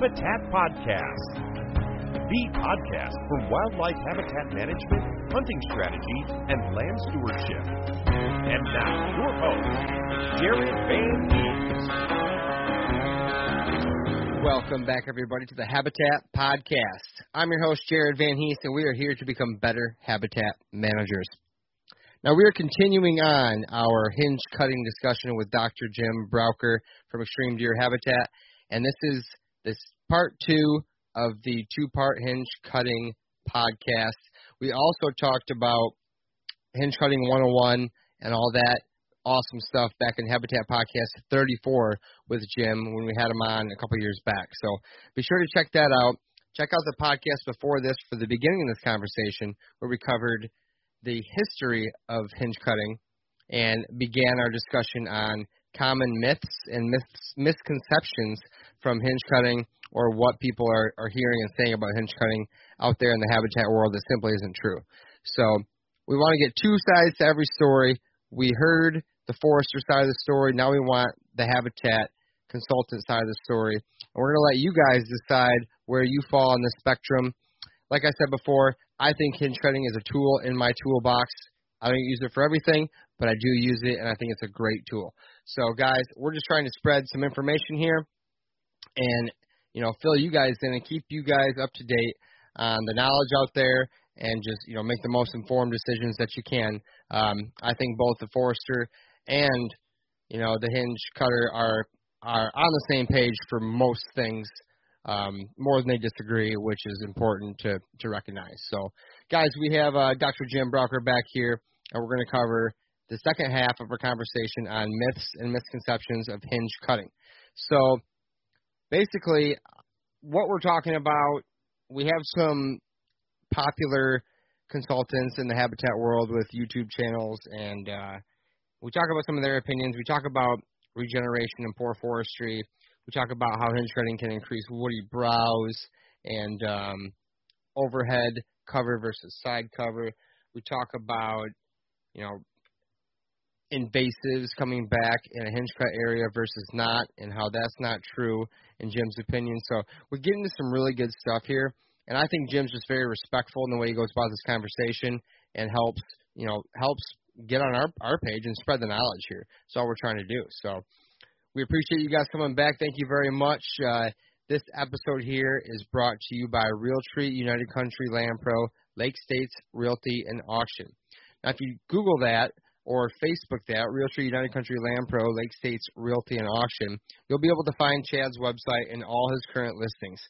Habitat Podcast, the podcast for wildlife habitat management, hunting strategy, and land stewardship. And now, your host, Jared Van Hees. Welcome back, everybody, to the Habitat Podcast. I'm your host, Jared Van Hees, and we are here to become better habitat managers. Now, we are continuing on our hinge cutting discussion with Dr. Jim Brauker from Extreme Deer Habitat, and this is this part two of the two part hinge cutting podcast. We also talked about hinge cutting 101 and all that awesome stuff back in Habitat Podcast 34 with Jim when we had him on a couple years back. So be sure to check that out. Check out the podcast before this for the beginning of this conversation where we covered the history of hinge cutting and began our discussion on common myths and myths, misconceptions from hinge cutting or what people are, are hearing and saying about hinge cutting out there in the habitat world that simply isn't true. So we want to get two sides to every story. We heard the forester side of the story. Now we want the habitat consultant side of the story. And we're going to let you guys decide where you fall on the spectrum. Like I said before, I think hinge cutting is a tool in my toolbox. I don't use it for everything, but I do use it, and I think it's a great tool. So, guys, we're just trying to spread some information here and, you know, fill you guys in and keep you guys up to date on the knowledge out there and just, you know, make the most informed decisions that you can. Um, I think both the Forester and, you know, the Hinge Cutter are are on the same page for most things, um, more than they disagree, which is important to, to recognize. So, guys, we have uh, Dr. Jim Brauker back here, and we're going to cover the second half of our conversation on myths and misconceptions of hinge cutting. So, basically, what we're talking about, we have some popular consultants in the habitat world with YouTube channels, and uh, we talk about some of their opinions. We talk about regeneration and poor forestry. We talk about how hinge cutting can increase woody browse and um, overhead cover versus side cover. We talk about, you know, invasives coming back in a hinge cut area versus not, and how that's not true in Jim's opinion. So we're getting to some really good stuff here, and I think Jim's just very respectful in the way he goes about this conversation and helps, you know, helps get on our our page and spread the knowledge here. That's all we're trying to do. So we appreciate you guys coming back. Thank you very much. Uh, this episode here is brought to you by Realtree United Country Land Pro, Lake States Realty and Auction. Now, if you Google that or Facebook that, Realtree United Country Land Pro, Lake States Realty and Auction, you'll be able to find Chad's website and all his current listings.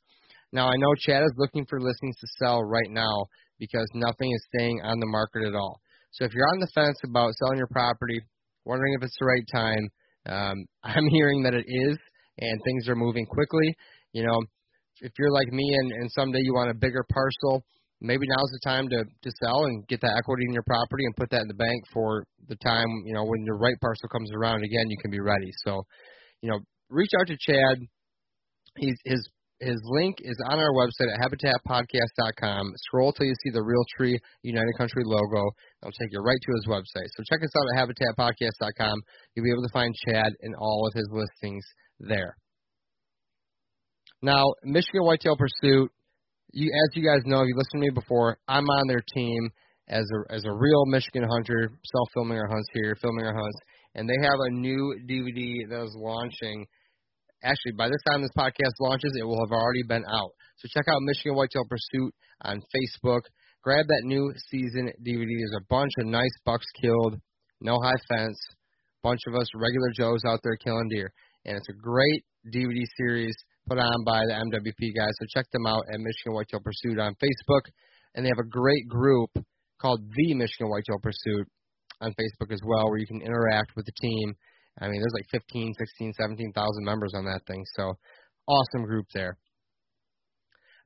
Now I know Chad is looking for listings to sell right now because nothing is staying on the market at all. So if you're on the fence about selling your property, wondering if it's the right time, um, I'm hearing that it is, and things are moving quickly. You know, if you're like me and, and someday you want a bigger parcel, maybe now's the time to to sell and get that equity in your property and put that in the bank for the time you know when your right parcel comes around again you can be ready so you know reach out to chad he's his his link is on our website at habitatpodcast.com. Scroll till you see the Realtree United Country logo. It'll take you right to his website. So check us out at habitatpodcast.com. You'll be able to find Chad and all of his listings there. Now, Michigan Whitetail Pursuit, you, as you guys know, if you listened to me before, I'm on their team as a as a real Michigan hunter, self filming our hunts here, filming our hunts, and they have a new DVD that is launching. Actually, by this time this podcast launches, it will have already been out. So check out Michigan Whitetail Pursuit on Facebook. Grab that new season DVD. There's a bunch of nice bucks killed, no high fence, bunch of us regular Joes out there killing deer, and it's a great DVD series put on by the MWP guys. So check them out at Michigan Whitetail Pursuit on Facebook. And they have a great group called the Michigan Whitetail Pursuit on Facebook as well, where you can interact with the team. I mean, there's like 15, 16, 17,000 members on that thing. So awesome group there.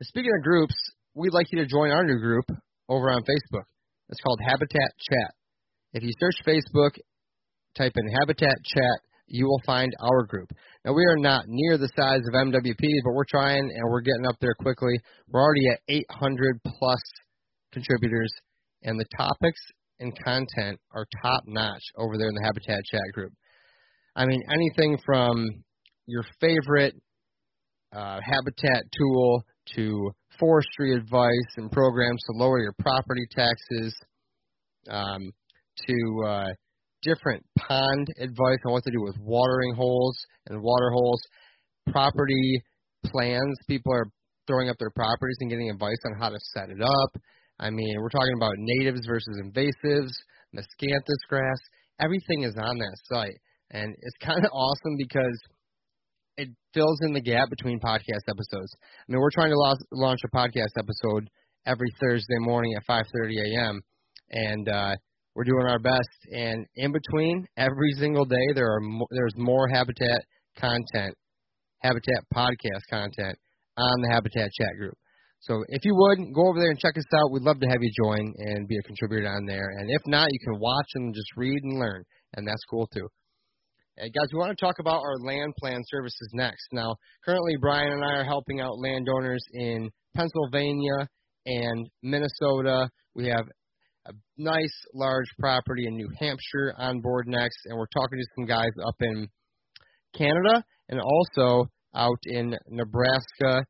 Speaking of groups, we'd like you to join our new group over on Facebook. It's called Habitat Chat. If you search Facebook, type in Habitat Chat, you will find our group. Now, we are not near the size of MWP, but we're trying and we're getting up there quickly. We're already at 800 plus contributors, and the topics and content are top notch over there in the Habitat Chat group. I mean, anything from your favorite uh, habitat tool to forestry advice and programs to lower your property taxes, um, to uh, different pond advice on what to do with watering holes and water holes, property plans. People are throwing up their properties and getting advice on how to set it up. I mean, we're talking about natives versus invasives, miscanthus grass. Everything is on that site. And it's kind of awesome because it fills in the gap between podcast episodes. I mean, we're trying to launch a podcast episode every Thursday morning at 5:30 a.m. and uh, we're doing our best. And in between, every single day, there are there's more Habitat content, Habitat podcast content on the Habitat chat group. So if you would go over there and check us out, we'd love to have you join and be a contributor on there. And if not, you can watch and just read and learn, and that's cool too. Guys, we want to talk about our land plan services next. Now, currently, Brian and I are helping out landowners in Pennsylvania and Minnesota. We have a nice large property in New Hampshire on board next, and we're talking to some guys up in Canada and also out in Nebraska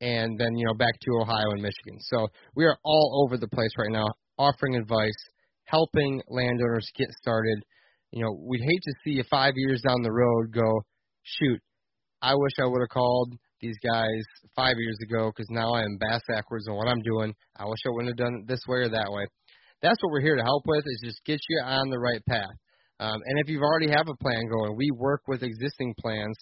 and then you know back to Ohio and Michigan. So we are all over the place right now, offering advice, helping landowners get started. You know, we'd hate to see you five years down the road go, shoot, I wish I would have called these guys five years ago because now I am bass backwards on what I'm doing. I wish I wouldn't have done it this way or that way. That's what we're here to help with is just get you on the right path. Um, and if you've already have a plan going, we work with existing plans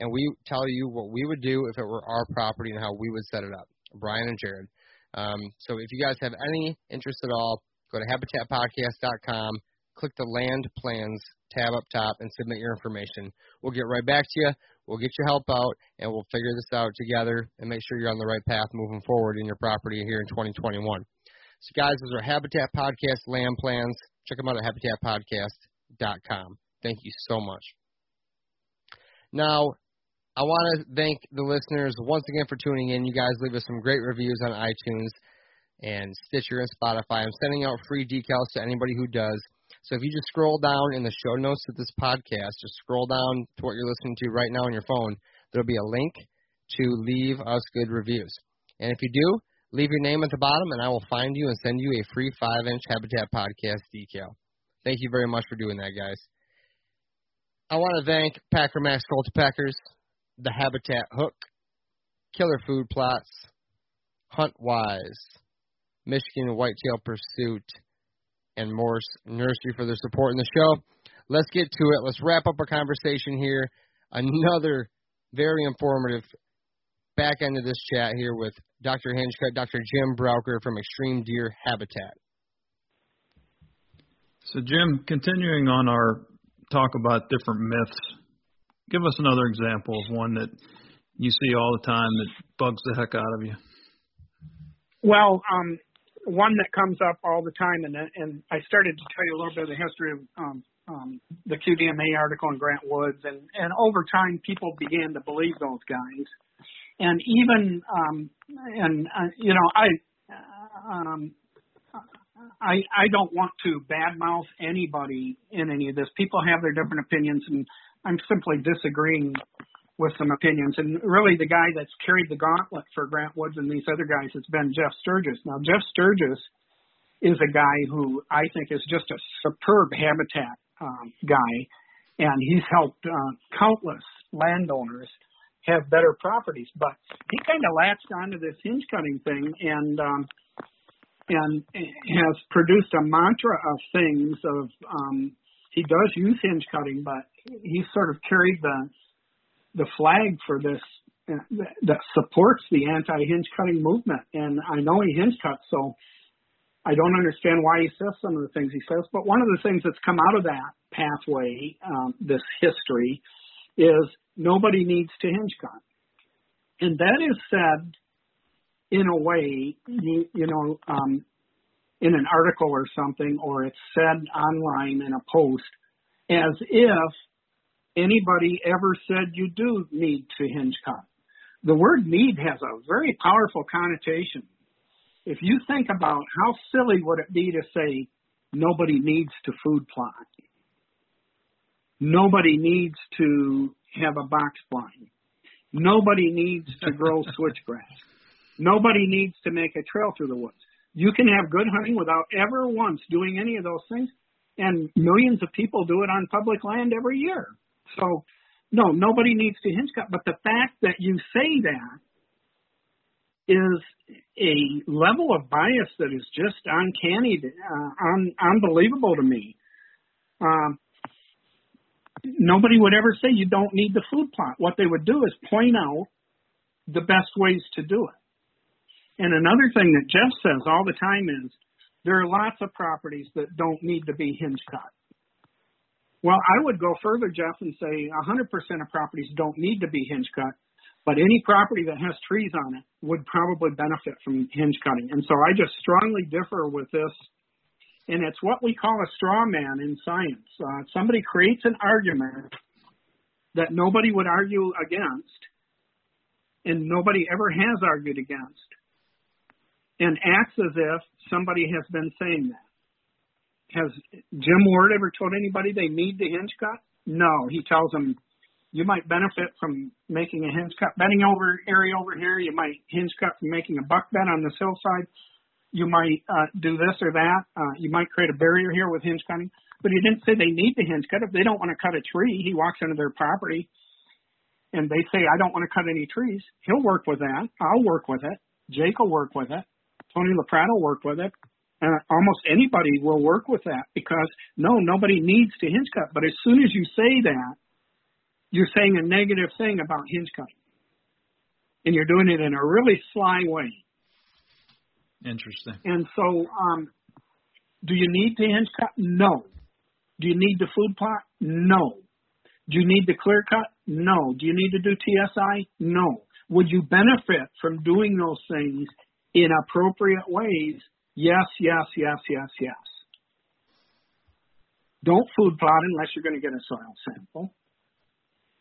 and we tell you what we would do if it were our property and how we would set it up. Brian and Jared. Um, so if you guys have any interest at all, go to habitatpodcast.com, click the land plans tab up top, and submit your information. We'll get right back to you. We'll get your help out, and we'll figure this out together and make sure you're on the right path moving forward in your property here in 2021. So, guys, those are Habitat Podcast land plans. Check them out at habitatpodcast.com. Thank you so much. Now, I want to thank the listeners once again for tuning in. You guys leave us some great reviews on iTunes and Stitcher and Spotify. I'm sending out free decals to anybody who does. So if you just scroll down in the show notes of this podcast, just scroll down to what you're listening to right now on your phone, there'll be a link to leave us good reviews. And if you do, leave your name at the bottom and I will find you and send you a free 5 inch Habitat Podcast decal. Thank you very much for doing that, guys. I want to thank Packer Max Cultipackers the Habitat Hook, Killer Food Plots, Hunt Wise, Michigan Whitetail Pursuit, and Morse Nursery for their support in the show. Let's get to it. Let's wrap up our conversation here. Another very informative back end of this chat here with Dr. Hinchcut, Dr. Jim Brauker from Extreme Deer Habitat. So, Jim, continuing on our talk about different myths, give us another example of one that you see all the time that bugs the heck out of you. Well, um, one that comes up all the time, and and I started to tell you a little bit of the history of um, um, the QDMA article and Grant Woods, and and over time people began to believe those guys, and even um, and uh, you know I. Um, I I don't want to badmouth anybody in any of this. People have their different opinions, and I'm simply disagreeing with some opinions. And really, the guy that's carried the gauntlet for Grant Woods and these other guys has been Jeff Sturgis. Now, Jeff Sturgis is a guy who I think is just a superb habitat um, guy, and he's helped uh, countless landowners have better properties. But he kind of latched onto this hinge cutting thing, and um, and has produced a mantra of things of um, he does use hinge cutting, but he sort of carried the the flag for this uh, that supports the anti hinge cutting movement. And I know he hinge cuts, so I don't understand why he says some of the things he says. But one of the things that's come out of that pathway, um, this history, is nobody needs to hinge cut, and that is said in a way, you, you know, um, in an article or something, or it's said online in a post, as if anybody ever said you do need to hinge cut. The word need has a very powerful connotation. If you think about how silly would it be to say nobody needs to food plot, nobody needs to have a box blind, nobody needs to grow switchgrass. Nobody needs to make a trail through the woods. You can have good hunting without ever once doing any of those things, and millions of people do it on public land every year. So, no, nobody needs to hinge cut. But the fact that you say that is a level of bias that is just uncanny, uh, un- unbelievable to me. Um, nobody would ever say you don't need the food plot. What they would do is point out the best ways to do it. And another thing that Jeff says all the time is there are lots of properties that don't need to be hinge cut. Well, I would go further, Jeff, and say 100% of properties don't need to be hinge cut, but any property that has trees on it would probably benefit from hinge cutting. And so I just strongly differ with this. And it's what we call a straw man in science. Uh, somebody creates an argument that nobody would argue against, and nobody ever has argued against and acts as if somebody has been saying that. Has Jim Ward ever told anybody they need the hinge cut? No, he tells them you might benefit from making a hinge cut bedding over area over here. You might hinge cut from making a buck bed on this hillside. You might uh, do this or that. Uh, you might create a barrier here with hinge cutting. But he didn't say they need the hinge cut. If they don't want to cut a tree, he walks into their property and they say, I don't want to cut any trees. He'll work with that. I'll work with it. Jake will work with it. Tony LaPrada work with it. Uh, almost anybody will work with that because no, nobody needs to hinge cut. But as soon as you say that, you're saying a negative thing about hinge cutting, and you're doing it in a really sly way. Interesting. And so, um, do you need to hinge cut? No. Do you need the food plot? No. Do you need the clear cut? No. Do you need to do TSI? No. Would you benefit from doing those things in appropriate ways, yes, yes, yes, yes, yes. Don't food plot unless you're going to get a soil sample.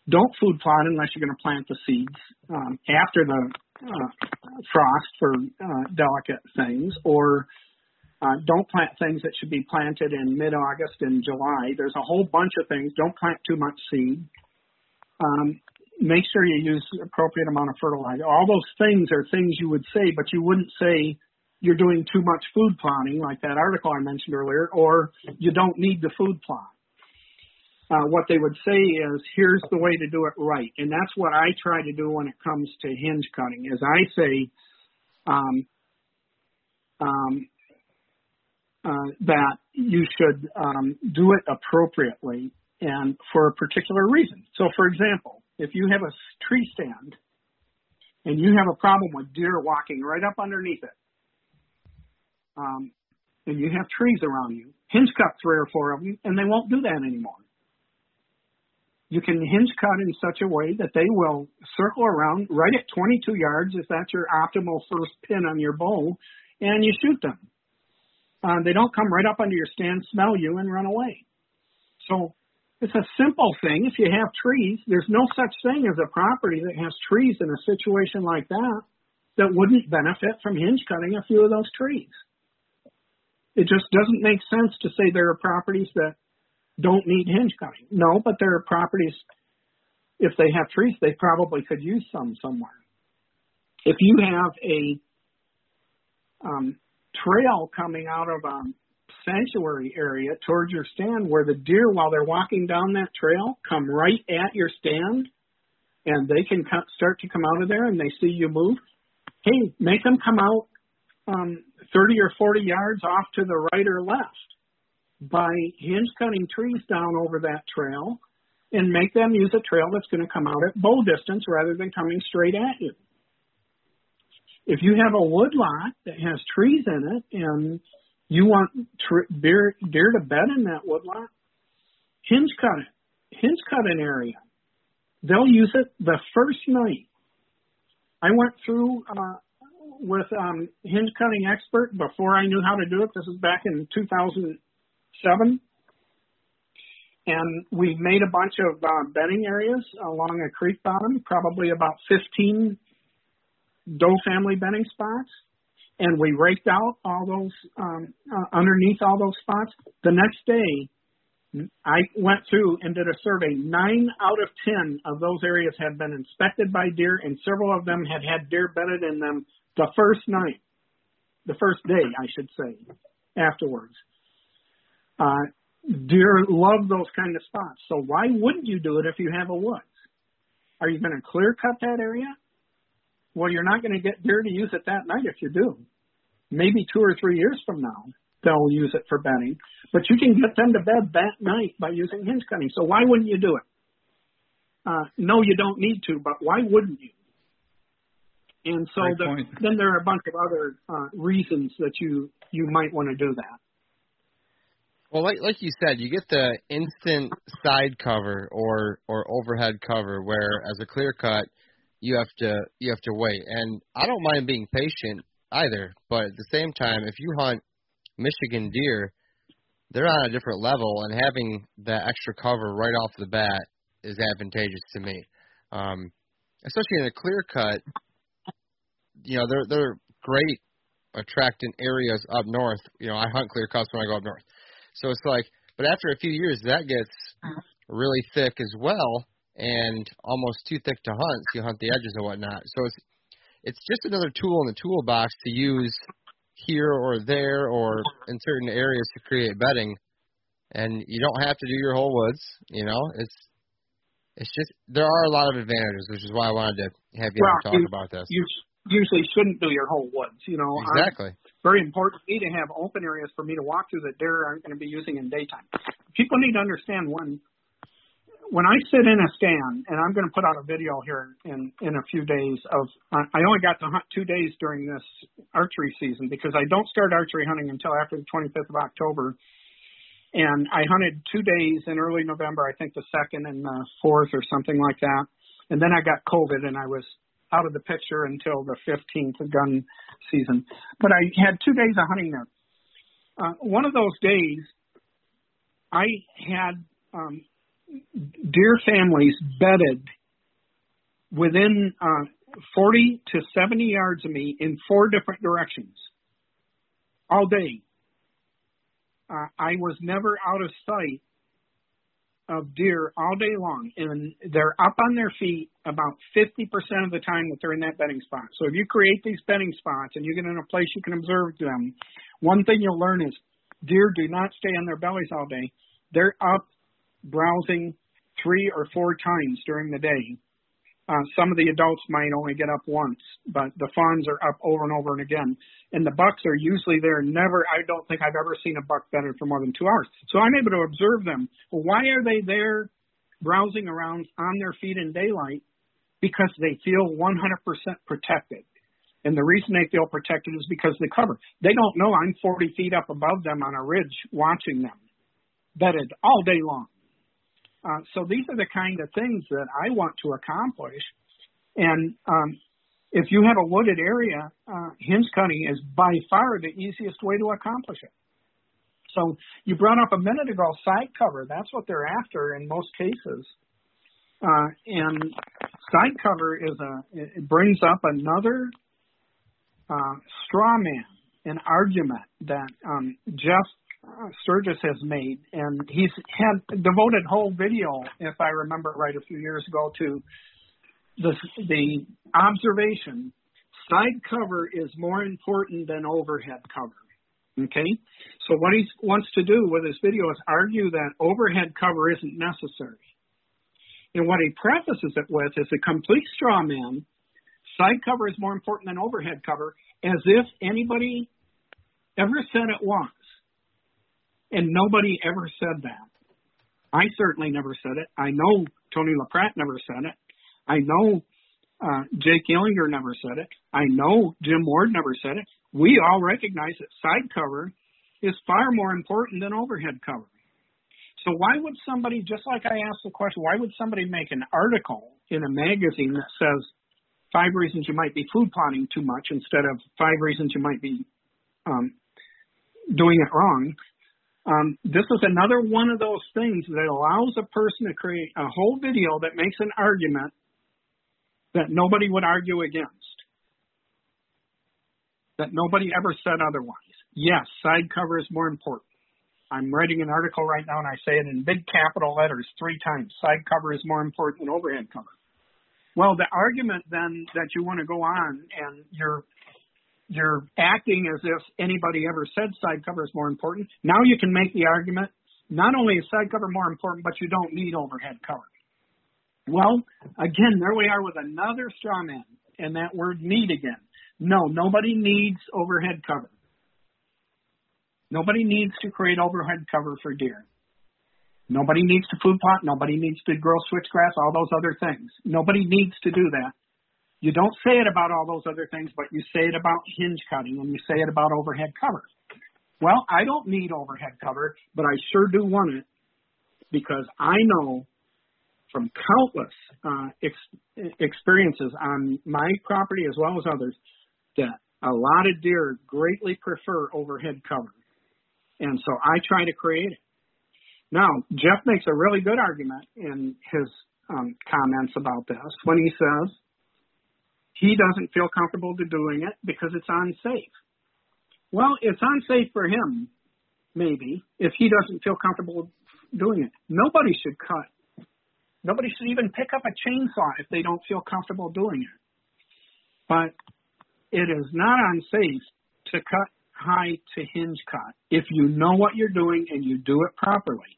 Don't food plot unless you're going to plant the seeds um, after the uh, frost for uh, delicate things, or uh, don't plant things that should be planted in mid-August and July. There's a whole bunch of things. Don't plant too much seed. Um, make sure you use appropriate amount of fertilizer. All those things are things you would say, but you wouldn't say you're doing too much food plotting, like that article I mentioned earlier, or you don't need the food plot. Uh, what they would say is, here's the way to do it right, and that's what I try to do when it comes to hinge cutting. Is I say um, um, uh, that you should um, do it appropriately and for a particular reason. So, for example, if you have a tree stand and you have a problem with deer walking right up underneath it, um, and you have trees around you, hinge cut three or four of them, and they won't do that anymore. You can hinge cut in such a way that they will circle around right at 22 yards if that's your optimal first pin on your bow, and you shoot them. Uh, they don't come right up under your stand, smell you, and run away. So it's a simple thing. If you have trees, there's no such thing as a property that has trees in a situation like that that wouldn't benefit from hinge cutting a few of those trees. It just doesn't make sense to say there are properties that don't need hinge cutting. No, but there are properties, if they have trees, they probably could use some somewhere. If you have a um, trail coming out of a sanctuary area towards your stand where the deer, while they're walking down that trail, come right at your stand and they can start to come out of there and they see you move, hey, make them come out um, 30 or 40 yards off to the right or left by hinge cutting trees down over that trail and make them use a trail that's going to come out at bow distance rather than coming straight at you. If you have a wood lot that has trees in it and you want deer, deer to bed in that wood lot, hinge cut it. Hinge cut an area. They'll use it the first night. I went through uh, with um, hinge cutting expert before I knew how to do it. This was back in 2007. And we made a bunch of uh, bedding areas along a creek bottom, probably about 15 doe family bedding spots. And we raked out all those, um, uh, underneath all those spots. The next day, I went through and did a survey. Nine out of ten of those areas had been inspected by deer, and several of them had had deer bedded in them the first night, the first day, I should say, afterwards. Uh, deer love those kind of spots. So why wouldn't you do it if you have a woods? Are you going to clear cut that area? Well, you're not going to get deer to use it that night if you do. Maybe two or three years from now, they'll use it for bedding. But you can get them to bed that night by using hinge cutting. So why wouldn't you do it? Uh, no, you don't need to, but why wouldn't you? And so the, then there are a bunch of other uh, reasons that you you might want to do that. Well, like like you said, you get the instant side cover or or overhead cover, where as a clear cut, you have to you have to wait. And I don't mind being patient either, but at the same time, if you hunt Michigan deer, they're on a different level, and having that extra cover right off the bat is advantageous to me. Um, especially in a clear cut, you know they're they're great attracting areas up north. You know, I hunt clear cuts when I go up north, so it's like. But after a few years, that gets really thick as well, and almost too thick to hunt. So you hunt the edges and whatnot. So it's it's just another tool in the toolbox to use here or there or in certain areas to create bedding. And you don't have to do your whole woods. You know, it's it's just there are a lot of advantages, which is why I wanted to have you well, talk you, about this. You usually shouldn't do your whole woods. You know, exactly. I'm, very important for me to have open areas for me to walk through that deer aren't going to be using in daytime. People need to understand when when I sit in a stand, and I'm going to put out a video here in in a few days of I only got to hunt two days during this archery season because I don't start archery hunting until after the 25th of October. And I hunted two days in early November, I think the second and the fourth or something like that. And then I got COVID and I was out of the picture until the 15th of gun season. But I had two days of hunting there. Uh, one of those days, I had um, deer families bedded within uh, 40 to 70 yards of me in four different directions all day. Uh, I was never out of sight of deer all day long, and they're up on their feet about 50% of the time that they're in that bedding spot. So if you create these bedding spots and you get in a place you can observe them, one thing you'll learn is deer do not stay on their bellies all day. They're up browsing three or four times during the day. Uh, some of the adults might only get up once, but the fawns are up over and over and again. And the bucks are usually there. Never, I don't think I've ever seen a buck bedded for more than two hours. So I'm able to observe them. Well, why are they there browsing around on their feet in daylight because they feel 100% protected. And the reason they feel protected is because of the cover. They don't know I'm 40 feet up above them on a ridge watching them, bedded all day long. Uh, so these are the kind of things that I want to accomplish. And um, if you have a wooded area, uh, hinge cutting is by far the easiest way to accomplish it. So you brought up a minute ago side cover. That's what they're after in most cases. Uh, and side cover is a it brings up another uh, straw man, an argument that um, uh, Uh, Sturgis has made, and he's had devoted whole video, if I remember right, a few years ago to the the observation. Side cover is more important than overhead cover. Okay, so what he wants to do with his video is argue that overhead cover isn't necessary. And what he prefaces it with is a complete straw man. Side cover is more important than overhead cover, as if anybody ever said it was. And nobody ever said that. I certainly never said it. I know Tony LaPrat never said it. I know uh, Jake Illinger never said it. I know Jim Ward never said it. We all recognize that side cover is far more important than overhead cover. So why would somebody, just like I asked the question, why would somebody make an article in a magazine that says five reasons you might be food plotting too much instead of five reasons you might be um, doing it wrong? Um, this is another one of those things that allows a person to create a whole video that makes an argument that nobody would argue against, that nobody ever said otherwise. Yes, side cover is more important. I'm writing an article right now and I say it in big capital letters three times. Side cover is more important than overhead cover. Well, the argument then that you want to go on and you're you're acting as if anybody ever said side cover is more important. Now you can make the argument not only is side cover more important, but you don't need overhead cover. Well, again, there we are with another straw man and that word need again. No, nobody needs overhead cover. Nobody needs to create overhead cover for deer. Nobody needs to food plot. Nobody needs to grow switchgrass, all those other things. Nobody needs to do that. You don't say it about all those other things, but you say it about hinge cutting and you say it about overhead cover. Well, I don't need overhead cover, but I sure do want it because I know from countless uh, ex- experiences on my property as well as others that a lot of deer greatly prefer overhead cover. And so I try to create it. Now, Jeff makes a really good argument in his um, comments about this when he says he doesn't feel comfortable to doing it because it's unsafe. Well, it's unsafe for him, maybe, if he doesn't feel comfortable doing it. Nobody should cut. Nobody should even pick up a chainsaw if they don't feel comfortable doing it. But it is not unsafe to cut high to hinge cut if you know what you're doing and you do it properly.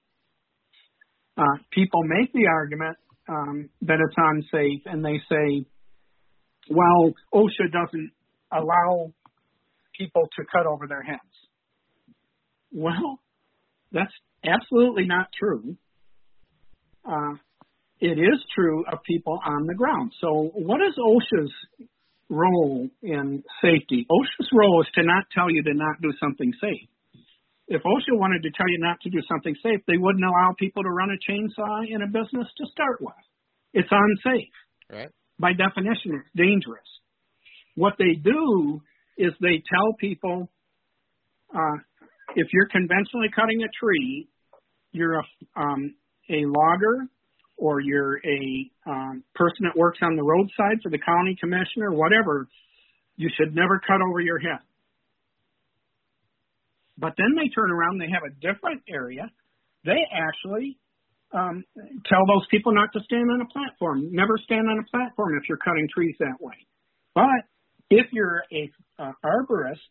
Uh, people make the argument um, that it's unsafe and they say, well, OSHA doesn't allow people to cut over their heads. Well, that's absolutely not true. Uh, it is true of people on the ground. So, what is OSHA's role in safety. OSHA's role is to not tell you to not do something safe. If OSHA wanted to tell you not to do something safe, they wouldn't allow people to run a chainsaw in a business to start with. It's unsafe. Right. By definition, it's dangerous. What they do is they tell people uh, if you're conventionally cutting a tree, you're a, um, a logger or you're a um, person that works on the roadside for the county commissioner, whatever, you should never cut over your head. But then they turn around, they have a different area. They actually um, tell those people not to stand on a platform. Never stand on a platform if you're cutting trees that way. But if you're a uh, arborist,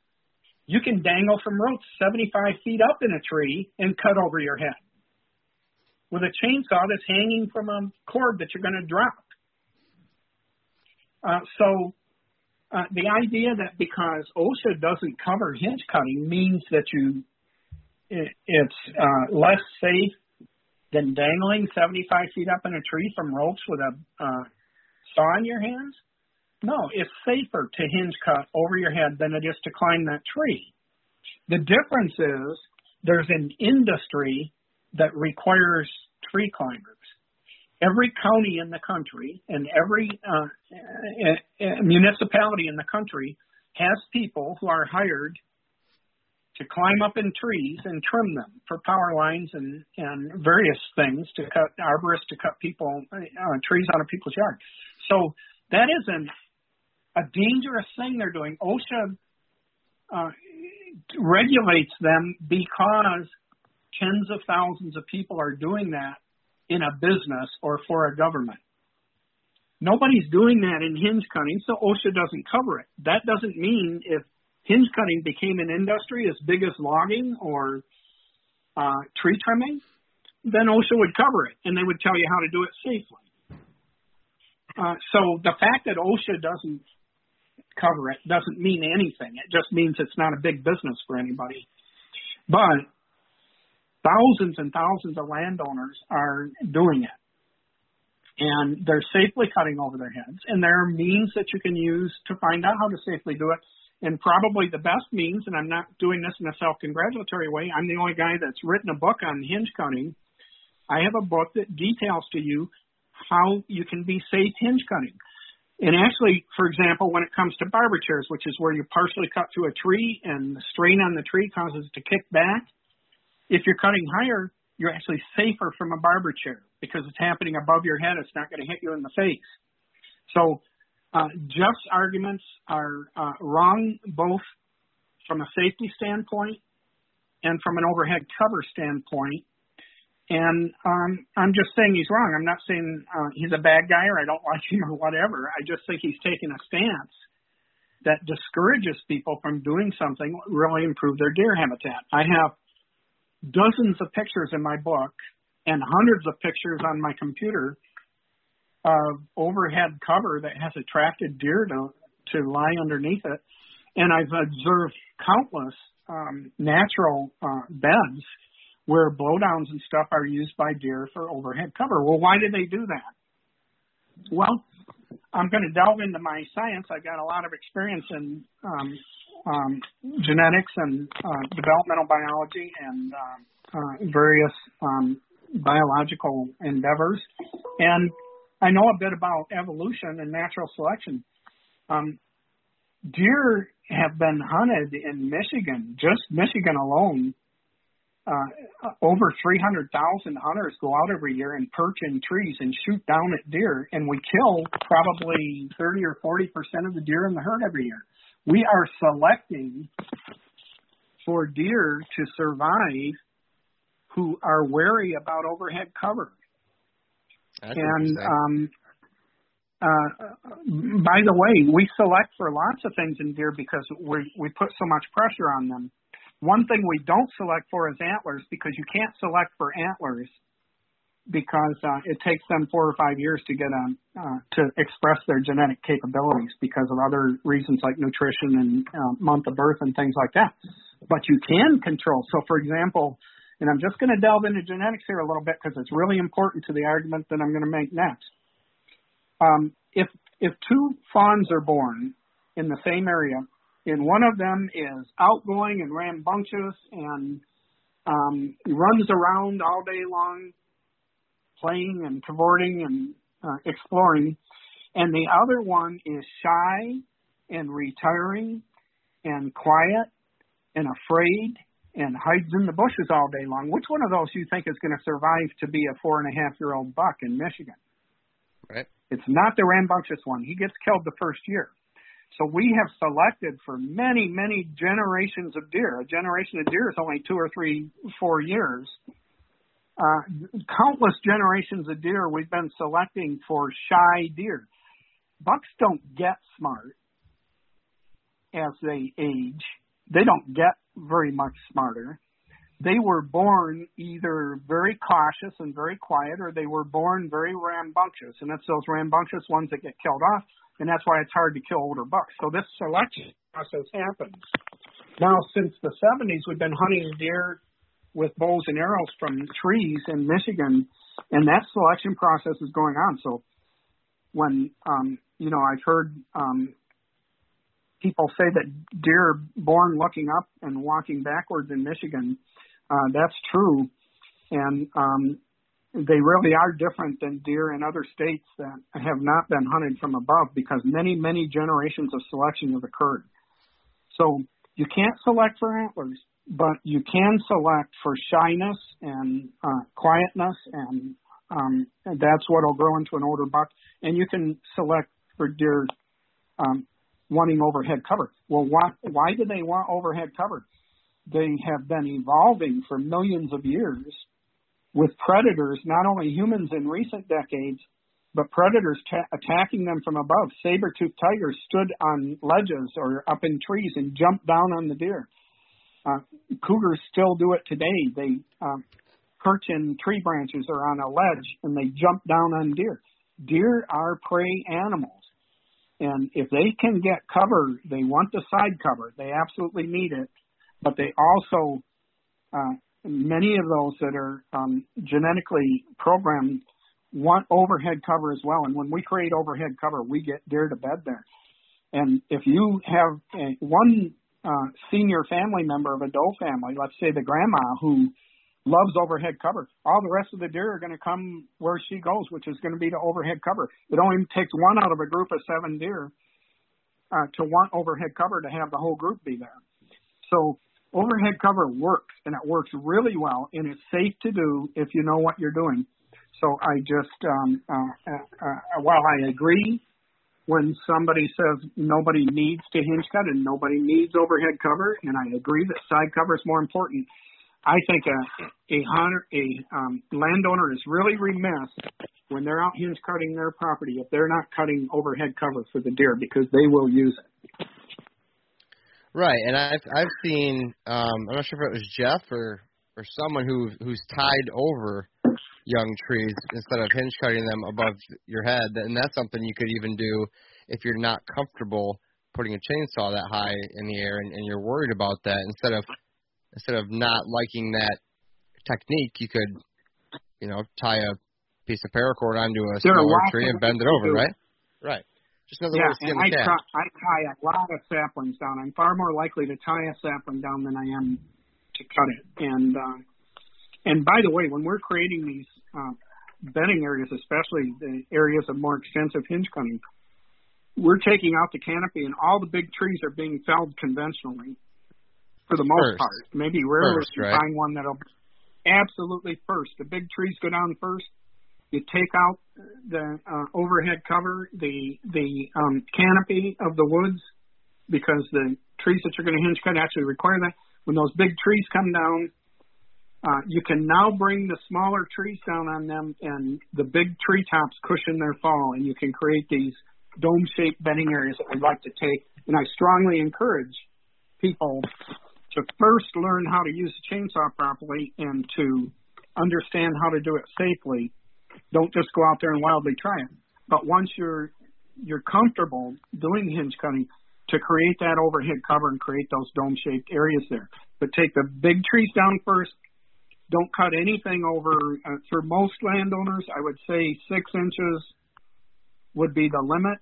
you can dangle from ropes 75 feet up in a tree and cut over your head with a chainsaw that's hanging from a cord that you're going to drop. Uh, so uh, the idea that because OSHA doesn't cover hinge cutting means that you it, it's uh, less safe than dangling 75 feet up in a tree from ropes with a uh, saw in your hands? No, it's safer to hinge cut over your head than it is to climb that tree. The difference is there's an industry that requires tree climbers. Every county in the country and every uh, municipality in the country has people who are hired to climb up in trees and trim them for power lines and and various things to cut arborists to cut people uh, trees out of people's yard. So that is an a dangerous thing they're doing. OSHA uh, regulates them because tens of thousands of people are doing that in a business or for a government. Nobody's doing that in hinge cutting, so OSHA doesn't cover it. That doesn't mean if hinge cutting became an industry as big as logging or uh, tree trimming, then OSHA would cover it and they would tell you how to do it safely. Uh, so the fact that OSHA doesn't cover it doesn't mean anything. It just means it's not a big business for anybody. But thousands and thousands of landowners are doing it. And they're safely cutting over their heads. And there are means that you can use to find out how to safely do it. And probably the best means, and I'm not doing this in a self congratulatory way, I'm the only guy that's written a book on hinge cutting. I have a book that details to you how you can be safe hinge cutting. And actually, for example, when it comes to barber chairs, which is where you partially cut through a tree and the strain on the tree causes it to kick back, if you're cutting higher, you're actually safer from a barber chair because it's happening above your head. It's not going to hit you in the face. So, uh, Jeff's arguments are uh, wrong both from a safety standpoint and from an overhead cover standpoint. And um, I'm just saying he's wrong. I'm not saying uh, he's a bad guy or I don't like him or whatever. I just think he's taking a stance that discourages people from doing something really improve their deer habitat. I have dozens of pictures in my book and hundreds of pictures on my computer of overhead cover that has attracted deer to to lie underneath it. And I've observed countless um, natural uh, beds where blowdowns and stuff are used by deer for overhead cover. Well, why do they do that? Well, I'm going to delve into my science. I've got a lot of experience in um, um, genetics and uh, developmental biology and uh, uh, various um, biological endeavors. And I know a bit about evolution and natural selection. Um, deer have been hunted in Michigan, just Michigan alone, uh, over 300,000 hunters go out every year and perch in trees and shoot down at deer, and we kill probably 30 or 40 percent of the deer in the herd every year. We are selecting for deer to survive who are wary about overhead cover. That's and um, uh, by the way, we select for lots of things in deer because we we put so much pressure on them. One thing we don't select for is antlers because you can't select for antlers because uh, it takes them four or five years to get a uh, to express their genetic capabilities because of other reasons like nutrition and uh, month of birth and things like that. But you can control. So, for example, and I'm just going to delve into genetics here a little bit because it's really important to the argument that I'm going to make next. Um, if if two fawns are born in the same area and one of them is outgoing and rambunctious and um, runs around all day long, playing and cavorting and uh, exploring, and the other one is shy and retiring and quiet and afraid and hides in the bushes all day long. Which one of those you think is going to survive to be a four and a half year old buck in Michigan? Right. It's not the rambunctious one. He gets killed the first year. So we have selected for many, many generations of deer. A generation of deer is only two or three, four years. Uh, countless generations of deer we've been selecting for shy deer. Bucks don't get smart as they age. They don't get very much smarter. They were born either very cautious and very quiet, or they were born very rambunctious, and it's those rambunctious ones that get killed off and that's why it's hard to kill older bucks. So this selection process happens. Now, since the 70s, we've been hunting deer with bows and arrows from trees in Michigan, and that selection process is going on. So when um, you know I've heard um, people say that deer are born looking up and walking backwards in Michigan. Uh, that's true, and um, they really are different than deer in other states that have not been hunted from above because many, many generations of selection have occurred. So you can't select for antlers, but you can select for shyness and uh, quietness, and, um, and that's what will grow into an older buck. And you can select for deer um, wanting overhead cover. Well, why, why do they want overhead cover? They have been evolving for millions of years with predators, not only humans in recent decades, but predators ta- attacking them from above. Saber-toothed tigers stood on ledges or up in trees and jumped down on the deer. Uh, cougars still do it today. They um, perch in tree branches or on a ledge and they jump down on deer. Deer are prey animals. And if they can get cover, they want the side cover. They absolutely need it. But they also, uh, many of those that are um, genetically programmed want overhead cover as well. And when we create overhead cover, we get deer to bed there. And if you have a, one uh, senior family member of a doe family, let's say the grandma who loves overhead cover, all the rest of the deer are going to come where she goes, which is going to be to overhead cover. It only takes one out of a group of seven deer uh, to want overhead cover to have the whole group be there. So overhead cover works, and it works really well, and it's safe to do if you know what you're doing. So I just, um, uh, uh, uh, while I agree when somebody says nobody needs to hinge cut and nobody needs overhead cover, and I agree that side cover is more important. I think a a hunter, a um, landowner is really remiss when they're out hinge cutting their property if they're not cutting overhead cover for the deer because they will use it. Right, and I've I've seen um, I'm not sure if it was Jeff or or someone who who's tied over young trees instead of hinge cutting them above your head, and that's something you could even do if you're not comfortable putting a chainsaw that high in the air and, and you're worried about that. Instead of instead of not liking that technique, you could you know tie a piece of paracord onto a there smaller tree and bend it over, right? Right. Just another yeah, way to and I, tie, I tie a lot of saplings down. I'm far more likely to tie a sapling down than I am to cut it. And uh, and by the way, when we're creating these uh, bedding areas, especially the areas of more extensive hinge cutting, we're taking out the canopy, and all the big trees are being felled conventionally for the most First. part. Maybe rarely First, you right? find one that'll absolutely first. The big trees go down first. You take out the uh, overhead cover, the the um, canopy of the woods, because the trees that you're going to hinge cut actually require that. When those big trees come down, uh, you can now bring the smaller trees down on them, and the big tree tops cushion their fall, and you can create these dome-shaped bedding areas that we'd like to take. And I strongly encourage people to first learn how to use the chainsaw properly and to understand how to do it safely. Don't just go out there and wildly try it. But once you're you're comfortable doing hinge cutting, to create that overhead cover and create those dome-shaped areas there. But take the big trees down first. Don't cut anything over. Uh, for most landowners, I would say six inches would be the limit.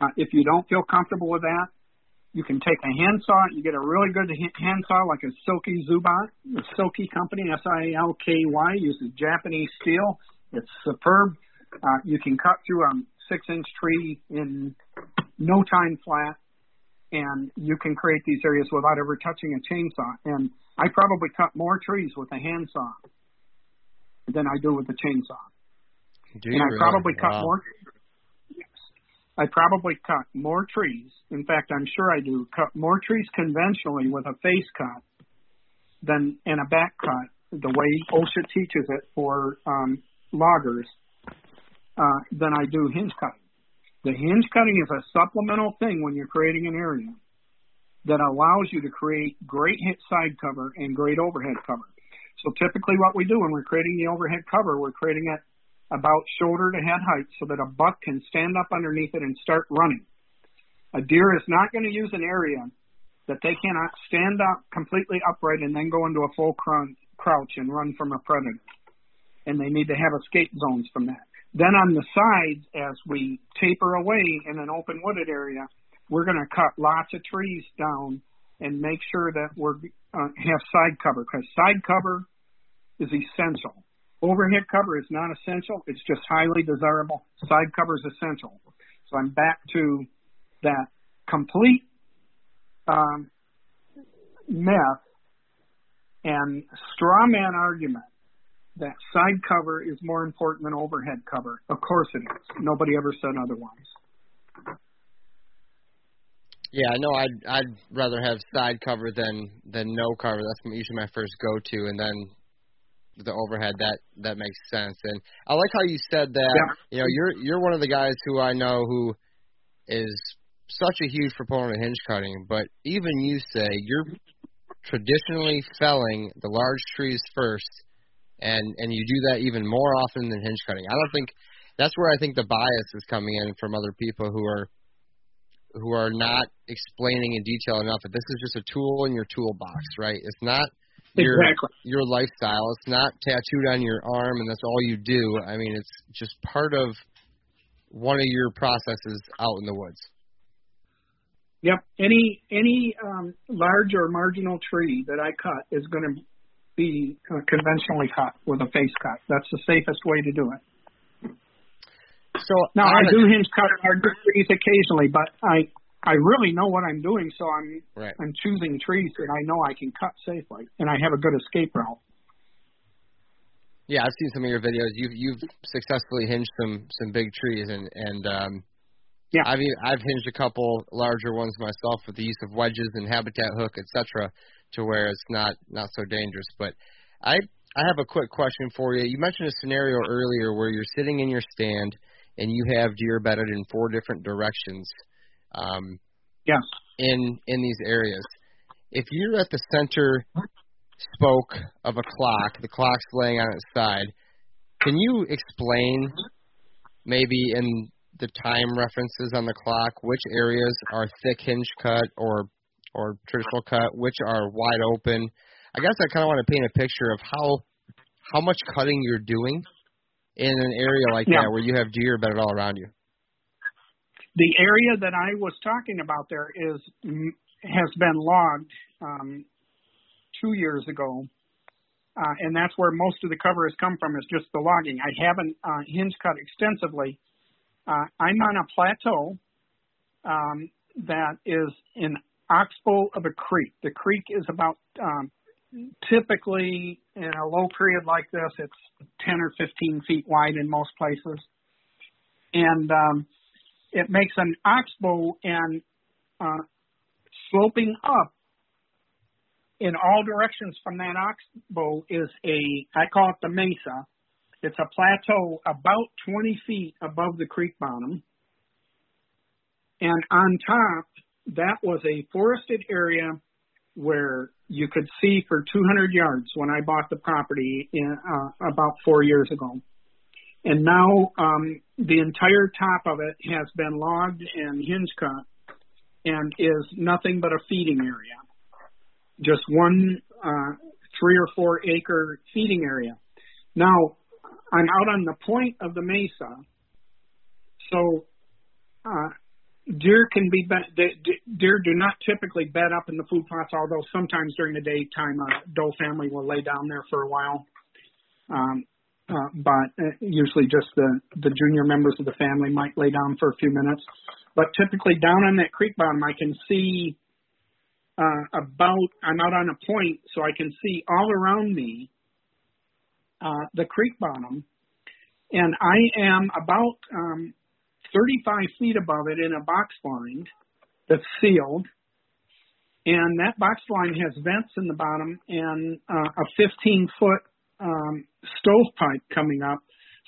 Uh, if you don't feel comfortable with that, you can take a handsaw. You get a really good handsaw like a Silky Zubat. The Silky company, S-I-L-K-Y, uses Japanese steel. It's superb. Uh, you can cut through a six-inch tree in no time flat, and you can create these areas without ever touching a chainsaw. And I probably cut more trees with a handsaw than I do with a chainsaw. Do and I really? probably cut more. I probably cut more trees. In fact, I'm sure I do cut more trees conventionally with a face cut than in a back cut, the way OSHA teaches it for um, loggers, uh, than I do hinge cutting. The hinge cutting is a supplemental thing when you're creating an area that allows you to create great hit side cover and great overhead cover. So typically what we do when we're creating the overhead cover, we're creating it about shoulder to head height so that a buck can stand up underneath it and start running. A deer is not going to use an area that they cannot stand up completely upright and then go into a full crouch and run from a predator. And they need to have escape zones from that. Then on the sides, as we taper away in an open wooded area, we're going to cut lots of trees down and make sure that we're uh, have side cover because side cover is essential. Overhead cover is not essential; it's just highly desirable. Side cover is essential. So I'm back to that complete um, myth and straw man argument that side cover is more important than overhead cover. Of course it is. Nobody ever said otherwise. Yeah, I know. I'd I'd rather have side cover than than no cover. That's usually my first go to, and then the overhead. That that makes sense. And I like how you said that. Yeah. You know, you're you're one of the guys who I know who is such a huge proponent of hinge cutting, but even you say you're traditionally felling the large trees first, and and you do that even more often than hinge cutting. I don't think that's where I think the bias is coming in from other people who are who are not explaining in detail enough that this is just a tool in your toolbox, right? It's not your Exactly. your lifestyle. It's not tattooed on your arm and that's all you do. I mean, it's just part of one of your processes out in the woods. Yep. Any any um, large or marginal tree that I cut is going to be uh, conventionally cut with a face cut. That's the safest way to do it. So Now I do hinge cut larger trees occasionally, but I I really know what I'm doing, so I'm Right. I'm choosing trees that I know I can cut safely, and I have a good escape route. Yeah, I've seen some of your videos. You've you've successfully hinged some some big trees, and and um, Yeah. I've I've hinged a couple larger ones myself with the use of wedges and habitat hook, etc., to where it's not not so dangerous. But I I have a quick question for you. You mentioned a scenario earlier where you're sitting in your stand and you have deer bedded in four different directions. Um, Yes. in in these areas. If you're at the center spoke of a clock, the clock's laying on its side, can you explain maybe in the time references on the clock which areas are thick hinge cut or or traditional cut, which are wide open? I guess I kind of want to paint a picture of how how much cutting you're doing in an area like Yeah. that where you have deer bedded all around you. The area that I was talking about there is mm, has been logged um, two years ago, uh, and that's where most of the cover has come from. Is just the logging. I haven't uh, hinge cut extensively. Uh, I'm on a plateau um, that is in oxbow of a creek. The creek is about um, typically in a low period like this, it's 10 or 15 feet wide in most places, and um, it makes an oxbow and uh, sloping up in all directions from that oxbow is a I call it the mesa. It's a plateau about 20 feet above the creek bottom, and on top that was a forested area where you could see for 200 yards when I bought the property in, uh, about four years ago and now um, the entire top of it has been logged and hinge cut and is nothing but a feeding area. Just one uh, three or four acre feeding area. Now I'm out on the point of the mesa, so uh, deer can be deer do not typically bed up in the food plots, although sometimes during the daytime a doe family will lay down there for a while. Um, uh, but uh, usually just the the junior members of the family might lay down for a few minutes. But typically down on that creek bottom, I can see uh, about I'm out on a point, so I can see all around me uh, the creek bottom, and I am about um, 35 feet above it in a box blind that's sealed. And that box blind has vents in the bottom and uh, a 15 foot um, stovepipe coming up.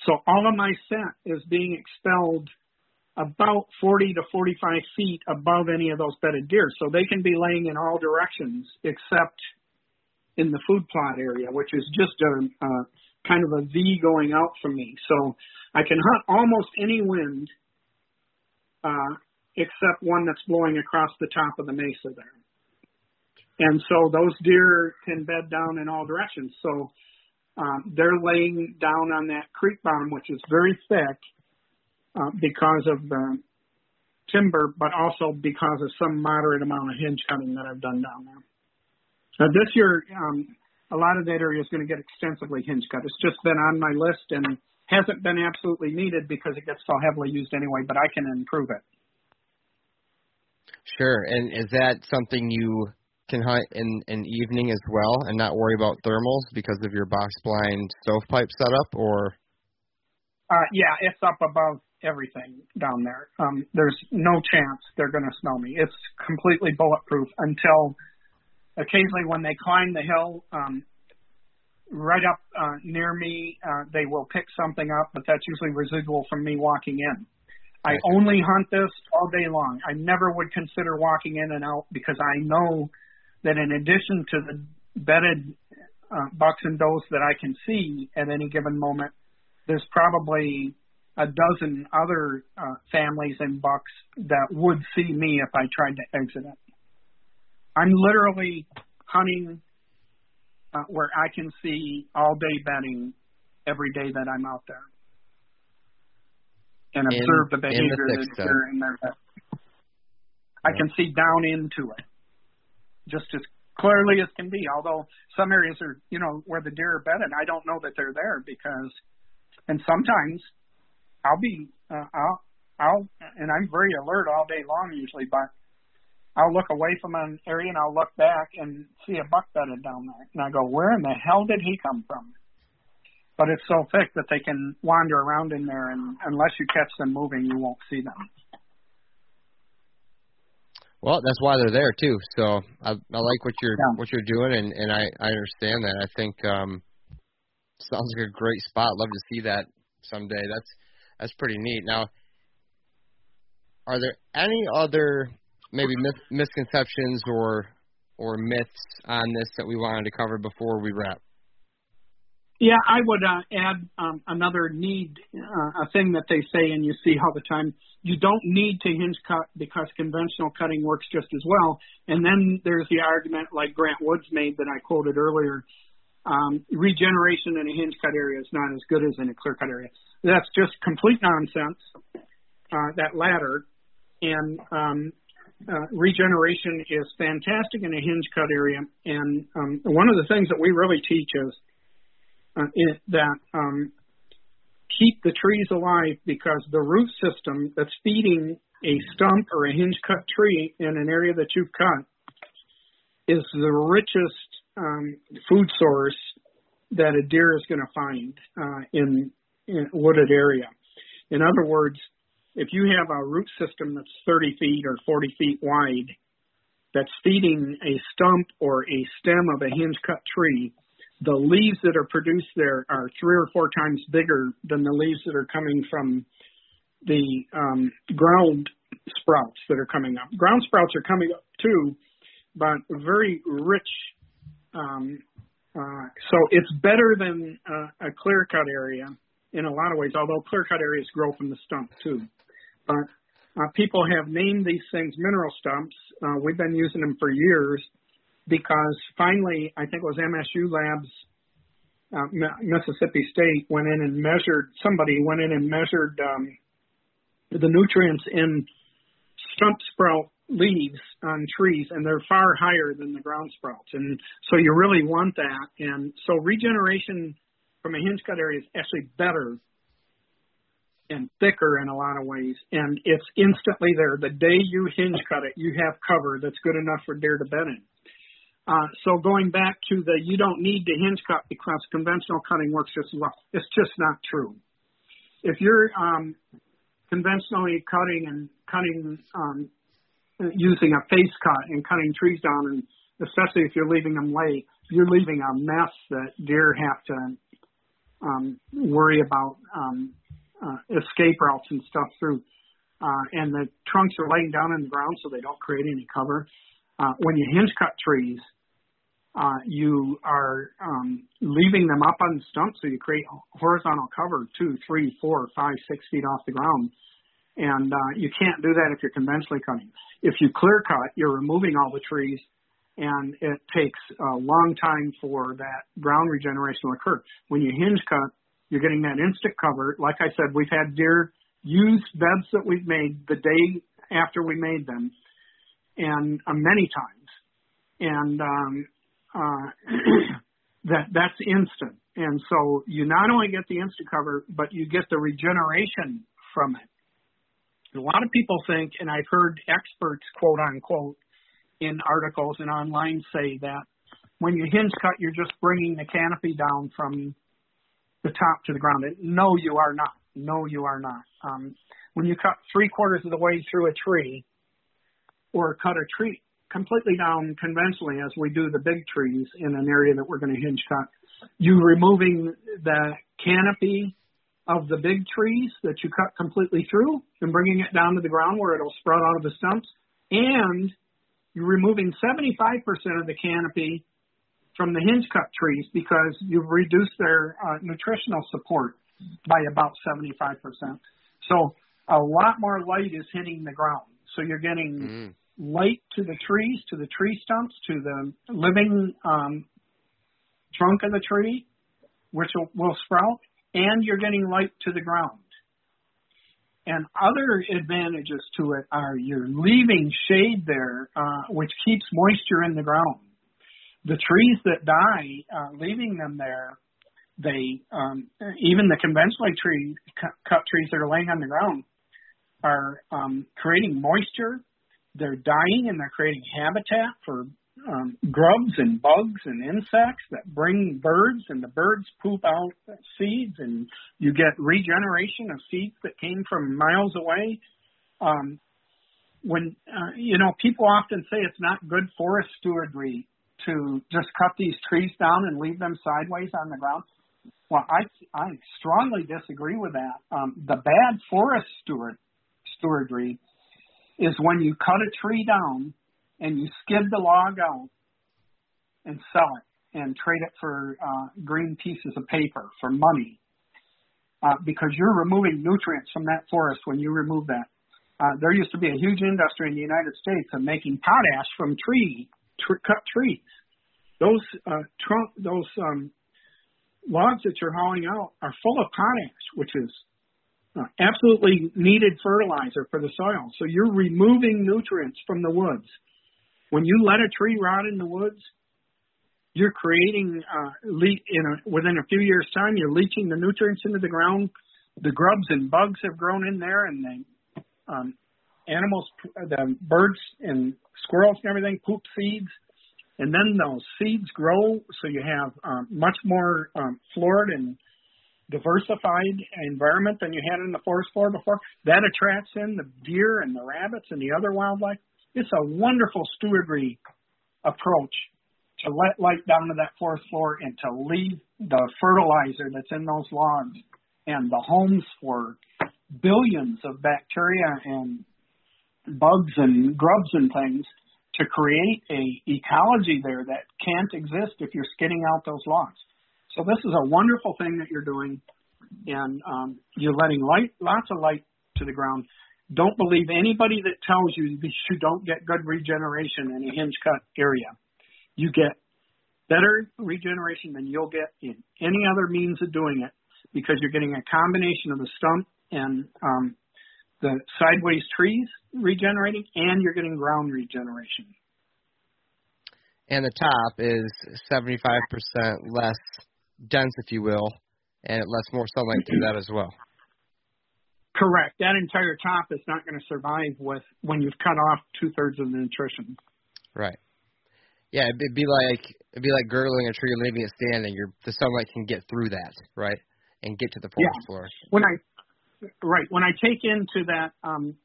So all of my scent is being expelled about 40 to 45 feet above any of those bedded deer. So they can be laying in all directions except in the food plot area, which is just a, a kind of a V going out from me. So I can hunt almost any wind uh, except one that's blowing across the top of the mesa there. And so those deer can bed down in all directions. So Um, they're laying down on that creek bottom, which is very thick uh, because of the timber, but also because of some moderate amount of hinge cutting that I've done down there. Now this year, um, a lot of that area is going to get extensively hinge cut. It's just been on my list and hasn't been absolutely needed because it gets so heavily used anyway, but I can improve it. Sure. And is that something you can hunt in an evening as well and not worry about thermals because of your box blind stovepipe setup or uh yeah, it's up above everything down there. Um there's no chance they're gonna smell me. It's completely bulletproof until occasionally when they climb the hill, um right up uh near me, uh they will pick something up, but that's usually residual from me walking in. I only hunt this all day long. I never would consider walking in and out because I know that in addition to the bedded uh, bucks and does that I can see at any given moment, there's probably a dozen other uh, families and bucks that would see me if I tried to exit it. I'm literally hunting uh, where I can see all day bedding every day that I'm out there and observe the in the behavior thick that's stuff. there. I can see down into it just as clearly as can be. Although some areas are, you know, where the deer are bedded, I don't know that they're there because, and sometimes I'll be, uh, I'll, I'll, and I'm very alert all day long usually, but I'll look away from an area and I'll look back and see a buck bedded down there, and I go, where in the hell did he come from? But it's so thick that they can wander around in there, and unless you catch them moving, you won't see them. Well, that's why they're there too. So I, I like what you're Yeah. what you're doing, and and I I understand that. I think um sounds like a great spot. Love to see that someday. That's that's pretty neat. Now, are there any other maybe misconceptions or or myths on this that we wanted to cover before we wrap? Yeah, I would uh, add um, another need, uh, a thing that they say and you see all the time. You don't need to hinge cut because conventional cutting works just as well. And then there's the argument, like Grant Woods made that I quoted earlier. Um, regeneration in a hinge cut area is not as good as in a clear cut area. That's just complete nonsense. Uh, that latter, and um, uh, regeneration is fantastic in a hinge cut area. And um, one of the things that we really teach is is that um, keep the trees alive because the root system that's feeding a stump or a hinge cut tree in an area that you've cut is the richest um, food source that a deer is going to find uh, in, in wooded area. In other words, if you have a root system that's 30 feet or 40 feet wide that's feeding a stump or a stem of a hinge cut tree, the leaves that are produced there are three or four times bigger than the leaves that are coming from the um, ground sprouts that are coming up. Ground sprouts are coming up too, but very rich. Um, uh, so it's better than a clear cut area in a lot of ways, although clear cut areas grow from the stump too. But uh, people have named these things mineral stumps. Uh, we've been using them for years because finally, I think it was MSU Labs, uh, Mississippi State went in and measured. Somebody went in and measured um, the nutrients in stump sprout leaves on trees, and they're far higher than the ground sprouts. And so you really want that. And so regeneration from a hinge cut area is actually better and thicker in a lot of ways, and it's instantly there. The day you hinge cut it, you have cover that's good enough for deer to bed in. Uh, so going back to the you don't need to hinge cut because conventional cutting works just as well. It's just not true. If you're um, conventionally cutting and cutting um, using a face cut and cutting trees down, and especially if you're leaving them lay, you're leaving a mess that deer have to um, worry about um, uh, escape routes and stuff through. Uh, and the trunks are laying down in the ground so they don't create any cover. Uh, when you hinge cut trees, uh, you are um, leaving them up on the stump so you create horizontal cover two, three, four, five, six feet off the ground. And uh, you can't do that if you're conventionally cutting. If you clear cut, you're removing all the trees and it takes a long time for that ground regeneration to occur. When you hinge cut, you're getting that instant cover. Like I said, we've had deer use beds that we've made the day after we made them, and uh, many times, and um, uh, that that's instant. And so you not only get the instant cover, but you get the regeneration from it. A lot of people think, and I've heard experts quote unquote in articles and online say that when you hinge cut, you're just bringing the canopy down from the top to the ground. No, you are not. No, you are not. Um, when you cut three quarters of the way through a tree, or cut a tree completely down conventionally, as we do the big trees in an area that we're going to hinge cut, you removing the canopy of the big trees that you cut completely through and bringing it down to the ground where it'll sprout out of the stumps, and you're removing 75% of the canopy from the hinge cut trees because you've reduced their uh, nutritional support by about 75%. So a lot more light is hitting the ground. So you're getting mm. Light to the trees, to the tree stumps, to the living um, trunk of the tree, which will, will sprout, and you're getting light to the ground. And other advantages to it are you're leaving shade there, uh, which keeps moisture in the ground. The trees that die, uh, leaving them there, they um, even the conventionally tree cut, trees that are laying on the ground are um, creating moisture. They're dying and they're creating habitat for um, grubs and bugs and insects that bring birds, and the birds poop out seeds, and you get regeneration of seeds that came from miles away. Um, when uh, you know, people often say it's not good forest stewardry to just cut these trees down and leave them sideways on the ground. Well, I I strongly disagree with that. Um, the bad forest steward stewardry is when you cut a tree down and you skid the log out and sell it and trade it for uh, green pieces of paper for money uh, because you're removing nutrients from that forest when you remove that. Uh, there used to be a huge industry in the United States of making potash from tree tr- cut trees. Those uh, trunk, those um, logs that you're hauling out are full of potash, which is absolutely needed fertilizer for the soil. So you're removing nutrients from the woods. When you let a tree rot in the woods, you're creating uh, le- in a, within a few years' time, you're leaching the nutrients into the ground. The grubs and bugs have grown in there, and the um, animals, the birds and squirrels and everything poop seeds, and then those seeds grow, so you have um, much more um, florid and diversified environment than you had in the forest floor before. That attracts in the deer and the rabbits and the other wildlife. It's a wonderful stewardry approach to let light down to that forest floor and to leave the fertilizer that's in those logs and the homes for billions of bacteria and bugs and grubs and things to create a ecology there that can't exist if you're skidding out those logs. So this is a wonderful thing that you're doing, and um, you're letting light, lots of light to the ground. Don't believe anybody that tells you that you don't get good regeneration in a hinge cut area. You get better regeneration than you'll get in any other means of doing it because you're getting a combination of the stump and um, the sideways trees regenerating, and you're getting ground regeneration. And the top is 75% less dense, if you will, and it lets more sunlight through that as well. Correct. That entire top is not going to survive with when you've cut off two thirds of the nutrition. Right. Yeah, it'd be like it'd be like girdling a tree and leaving it standing. Your the sunlight can get through that, right, and get to the forest yeah. floor. When I right when I take into that, um,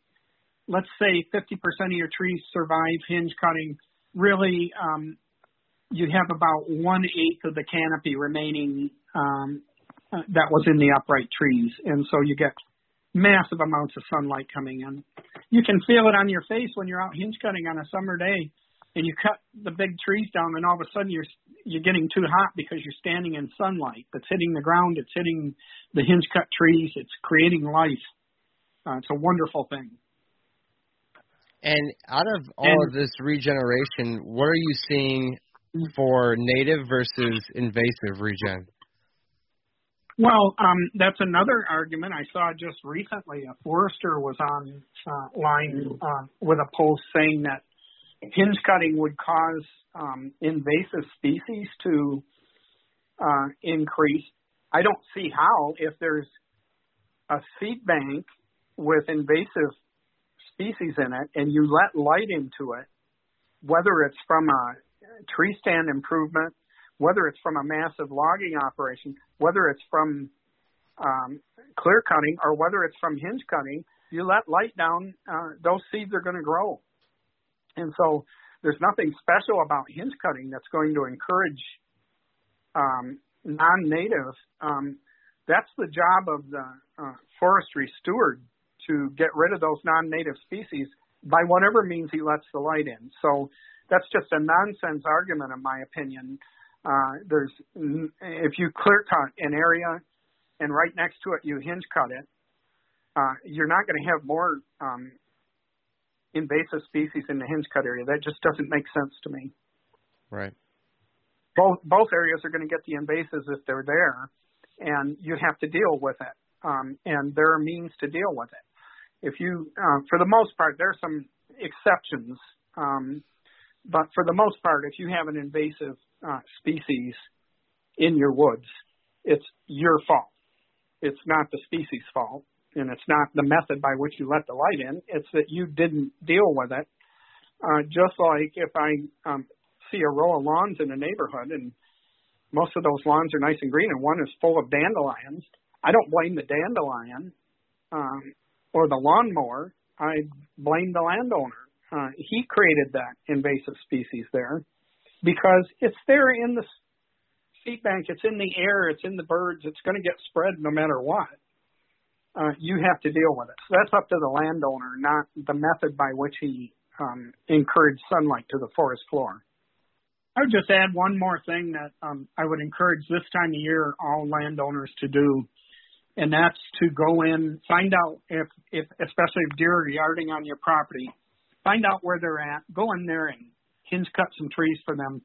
let's say 50% of your trees survive hinge cutting. Really, um, you have about one eighth of the canopy remaining um, uh, that was in the upright trees, and so you get massive amounts of sunlight coming in. You can feel it on your face when you're out hinge cutting on a summer day, and you cut the big trees down, and all of a sudden you're you're getting too hot because you're standing in sunlight. It's hitting the ground, it's hitting the hinge cut trees, it's creating life. Uh, it's a wonderful thing. And out of all And- of this regeneration, what are you seeing for native versus invasive regen? Well, um, that's another argument I saw just recently. A forester was on uh, line uh, with a post saying that hinge cutting would cause um, invasive species to uh, increase. I don't see how if there's a seed bank with invasive species in it and you let light into it, whether it's from a tree stand improvement whether it's from a massive logging operation, whether it's from um, clear cutting, or whether it's from hinge cutting, you let light down, uh, those seeds are going to grow. And so there's nothing special about hinge cutting that's going to encourage um, non-native. Um, that's the job of the uh, forestry steward to get rid of those non-native species by whatever means he lets the light in. So that's just a nonsense argument, in my opinion. Uh, there's if you clear cut an area and right next to it you hinge cut it, uh, you're not going to have more um, invasive species in the hinge cut area. That just doesn't make sense to me. Right. Both both areas are going to get the invasives if they're there, and you have to deal with it. Um, and there are means to deal with it. If you, uh, for the most part, there are some exceptions. Um, but for the most part, if you have an invasive uh, species in your woods, it's your fault. It's not the species' fault, and it's not the method by which you let the light in. It's that you didn't deal with it. Uh, just like if I um, see a row of lawns in a neighborhood, and most of those lawns are nice and green, and one is full of dandelions, I don't blame the dandelion um, or the lawnmower. I blame the landowner. Uh, he created that invasive species there because it's there in the seed bank, it's in the air, it's in the birds, it's going to get spread no matter what. Uh, you have to deal with it. So that's up to the landowner, not the method by which he um, encouraged sunlight to the forest floor. I would just add one more thing that um, I would encourage this time of year all landowners to do, and that's to go in, find out if, if especially if deer are yarding on your property, find out where they're at, go in there and hinge cut some trees for them.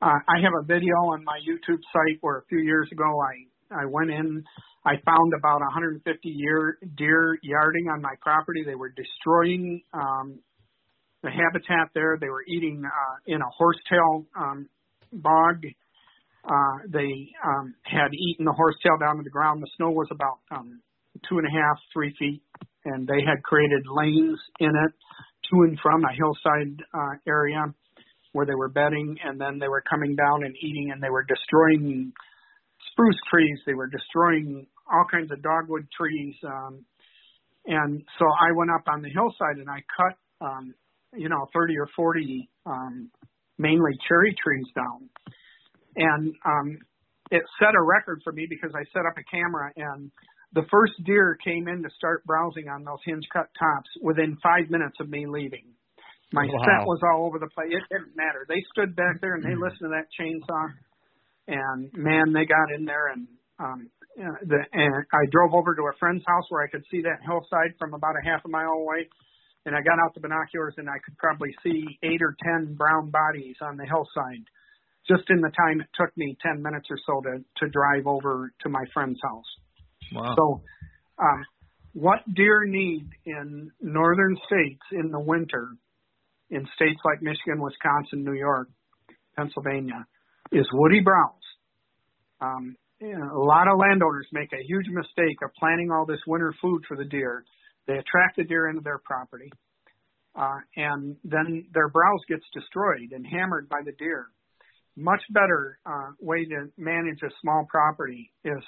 Uh, I have a video on my YouTube site where a few years ago I I went in, I found about 150 year deer yarding on my property. They were destroying um, the habitat there. They were eating uh, in a horsetail um, bog. Uh, they um, had eaten the horsetail down to the ground. The snow was about um, two and a half, three feet, and they had created lanes in it to and from a hillside uh, area where they were bedding, and then they were coming down and eating, and they were destroying spruce trees. They were destroying all kinds of dogwood trees. Um, and so I went up on the hillside and I cut, um, you know, 30 or 40 um, mainly cherry trees down. And um, it set a record for me because I set up a camera and the first deer came in to start browsing on those hinge cut tops within five minutes of me leaving. My Wow. scent was all over the place. It didn't matter. They stood back there and they Mm-hmm. listened to that chainsaw, and man, they got in there and um, the, and I drove over to a friend's house where I could see that hillside from about a half a mile away. And I got out the binoculars and I could probably see eight or ten brown bodies on the hillside, just in the time it took me ten minutes or so to to drive over to my friend's house. Wow. So, um, what deer need in northern states in the winter, in states like Michigan, Wisconsin, New York, Pennsylvania, is woody browse. Um, a lot of landowners make a huge mistake of planting all this winter food for the deer. They attract the deer into their property, uh, and then their browse gets destroyed and hammered by the deer. Much better uh, way to manage a small property is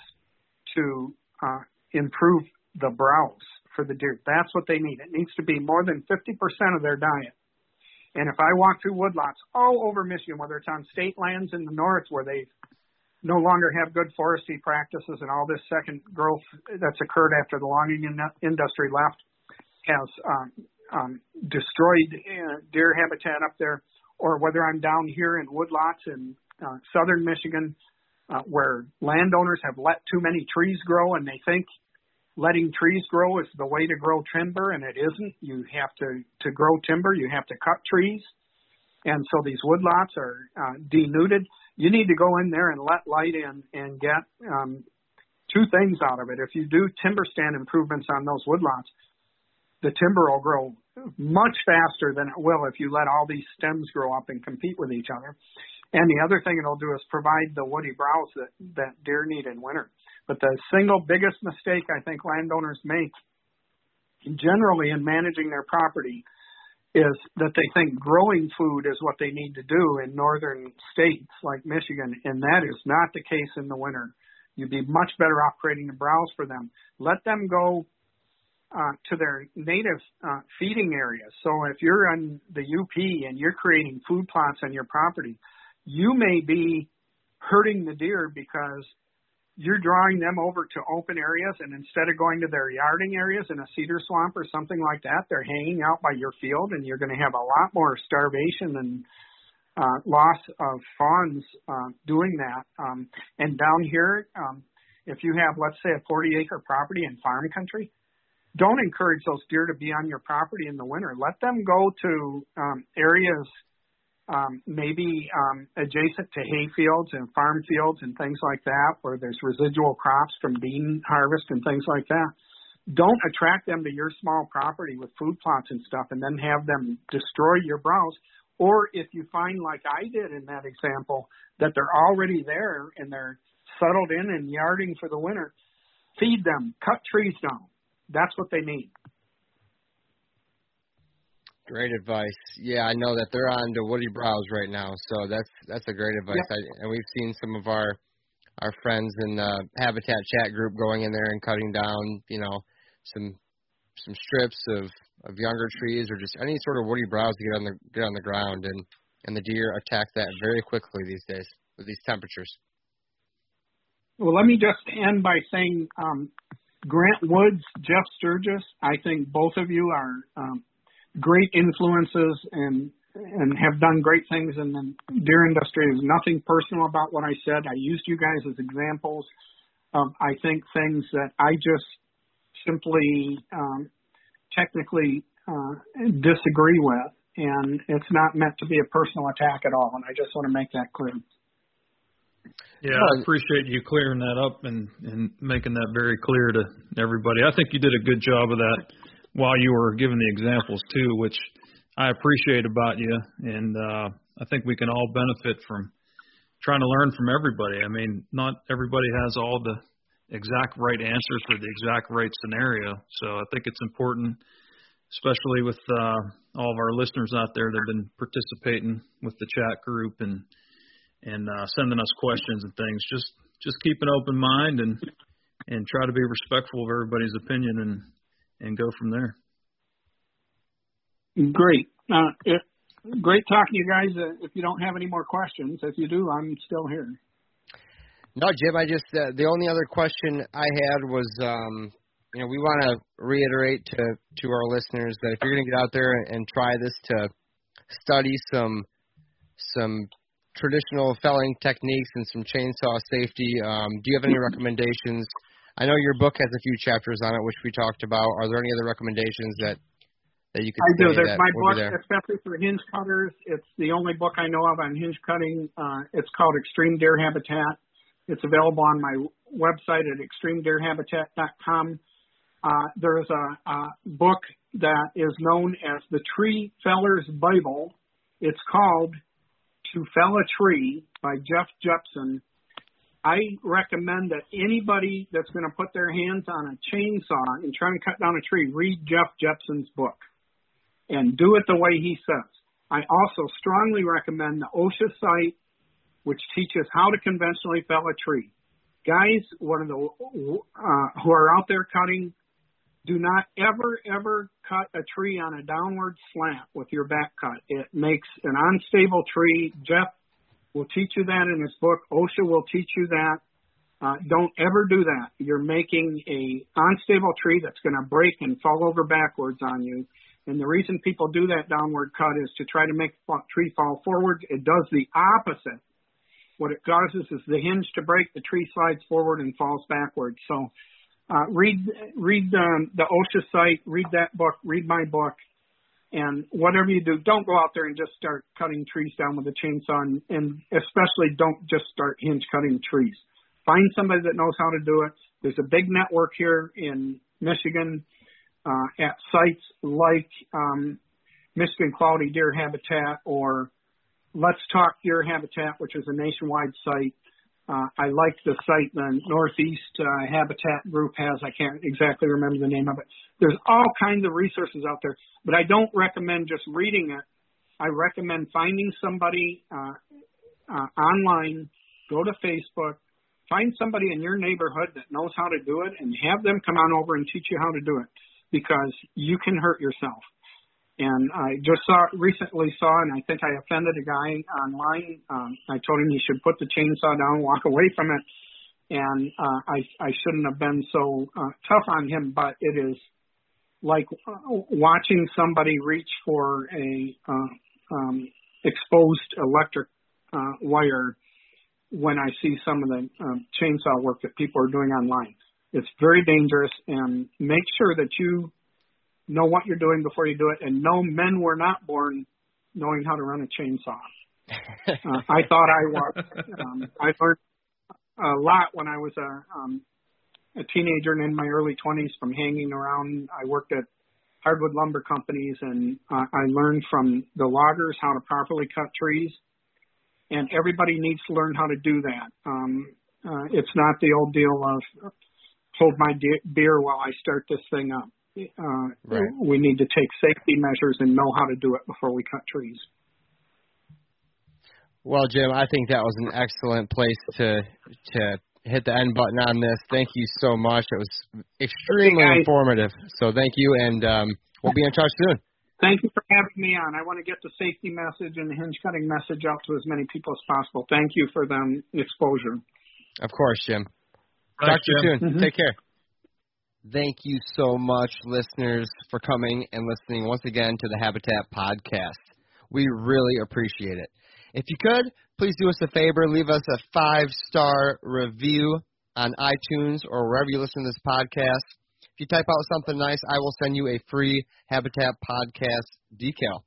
to uh, improve the browse for the deer. That's what they need. It needs to be more than 50% of their diet. And if I walk through woodlots all over Michigan, whether it's on state lands in the north where they no longer have good forestry practices and all this second growth that's occurred after the logging in- industry left has um, um, destroyed uh, deer habitat up there, or whether I'm down here in woodlots in uh, southern Michigan uh, where landowners have let too many trees grow and they think letting trees grow is the way to grow timber, and it isn't. You have to to grow timber, you have to cut trees, and so these woodlots are uh, denuded. You need to go in there and let light in and get um, two things out of it. If you do timber stand improvements on those woodlots, the timber will grow much faster than it will if you let all these stems grow up and compete with each other. And the other thing it'll do is provide the woody browse that, that deer need in winter. But the single biggest mistake I think landowners make generally in managing their property is that they think growing food is what they need to do in northern states like Michigan, and that is not the case in the winter. You'd be much better off creating a browse for them. Let them go uh, to their native uh, feeding areas. So if you're in the UP and you're creating food plots on your property, you may be hurting the deer because you're drawing them over to open areas and instead of going to their yarding areas in a cedar swamp or something like that, they're hanging out by your field and you're going to have a lot more starvation and uh, loss of fawns uh, doing that. Um, and down here, um, if you have, let's say, a 40 acre property in farm country, don't encourage those deer to be on your property in the winter. Let them go to um, areas um, maybe um, adjacent to hay fields and farm fields and things like that, where there's residual crops from bean harvest and things like that. Don't attract them to your small property with food plots and stuff and then have them destroy your browse. Or if you find, like I did in that example, that they're already there and they're settled in and yarding for the winter, feed them, cut trees down. That's what they need. Great advice. Yeah, I know that they're on the Woody Browse right now, so that's that's a great advice. Yep. I, and we've seen some of our our friends in the Habitat chat group going in there and cutting down, you know, some some strips of of younger trees or just any sort of woody browse to get on the get on the ground and and the deer attack that very quickly these days with these temperatures. Well, let me just end by saying um, Grant Woods, Jeff Sturgis, I think both of you are um, great influences and and have done great things in the deer industry. There's nothing personal about what I said. I used you guys as examples of I think things that I just simply um, technically uh, disagree with, and it's not meant to be a personal attack at all. And I just want to make that clear. Yeah, I appreciate you clearing that up and and making that very clear to everybody. I think you did a good job of that while you were giving the examples too, which I appreciate about you, and uh, I think we can all benefit from trying to learn from everybody. I mean, not everybody has all the exact right answers for the exact right scenario, so I think it's important, especially with uh, all of our listeners out there that have been participating with the chat group and and uh, sending us questions and things. Just just keep an open mind and and try to be respectful of everybody's opinion and and go from there. Great. Uh, it, great talking to you guys. Uh, if you don't have any more questions, if you do, I'm still here. No, Jim. I just uh, the only other question I had was, um, you know, we want to reiterate to to our listeners that if you're going to get out there and try this to study some some traditional felling techniques and some chainsaw safety, um, do you have any recommendations? I know your book has a few chapters on it, which we talked about. Are there any other recommendations that that you could I do. There's my book, there? especially for hinge cutters. It's the only book I know of on hinge cutting. Uh, it's called Extreme Deer Habitat. It's available on my website at extremedeerhabitat.com. Uh, there's a, a book that is known as the Tree Feller's Bible. It's called To Fell a Tree by Jeff Jepson. I recommend that anybody that's going to put their hands on a chainsaw and try to cut down a tree, read Jeff Jepson's book and do it the way he says. I also strongly recommend the OSHA site, which teaches how to conventionally fell a tree. Guys, one of the uh, who are out there cutting, do not ever ever cut a tree on a downward slant with your back cut. It makes an unstable tree. Jeff will teach you that in his book. OSHA will teach you that. Uh, don't ever do that. You're making a unstable tree that's going to break and fall over backwards on you. And the reason people do that downward cut is to try to make the tree fall forward. It does the opposite. What it causes is the hinge to break, the tree slides forward and falls backwards. So uh, read read um, the OSHA site, read that book, read my book, and whatever you do, don't go out there and just start cutting trees down with a chainsaw, and, and especially don't just start hinge cutting trees. Find somebody that knows how to do it. There's a big network here in Michigan uh, at sites like um, Michigan Quality Deer Habitat or Let's Talk Deer Habitat, which is a nationwide site. Uh, I like the site the Northeast uh, Habitat Group has. I can't exactly remember the name of it. There's all kinds of resources out there, but I don't recommend just reading it. I recommend finding somebody uh, uh, online, go to Facebook, find somebody in your neighborhood that knows how to do it, and have them come on over and teach you how to do it because you can hurt yourself. And I just saw recently saw, and I think I offended a guy online. Um, I told him he should put the chainsaw down, walk away from it, and uh, I I shouldn't have been so uh, tough on him. But it is like uh, watching somebody reach for a uh, um, exposed electric uh, wire when I see some of the um, chainsaw work that people are doing online. It's very dangerous, and make sure that you know what you're doing before you do it, and know men were not born knowing how to run a chainsaw. uh, I thought I was. Um, I learned a lot when I was a, um, a teenager and in my early 20s from hanging around. I worked at hardwood lumber companies, and uh, I learned from the loggers how to properly cut trees. And everybody needs to learn how to do that. Um, uh, it's not the old deal of hold my de- beer while I start this thing up. Uh, right. We need to take safety measures and know how to do it before we cut trees. Well, Jim, I think that was an excellent place to to hit the end button on this. Thank you so much. It was extremely okay, informative. So thank you, and um, we'll be in touch soon. Thank you for having me on. I want to get the safety message and the hinge cutting message out to as many people as possible. Thank you for the exposure. Of course, Jim. Talk to you soon. Mm-hmm. Take care. Thank you so much, listeners, for coming and listening once again to the Habitat Podcast. We really appreciate it. If you could, please do us a favor, leave us a five star review on iTunes or wherever you listen to this podcast. If you type out something nice, I will send you a free Habitat Podcast decal.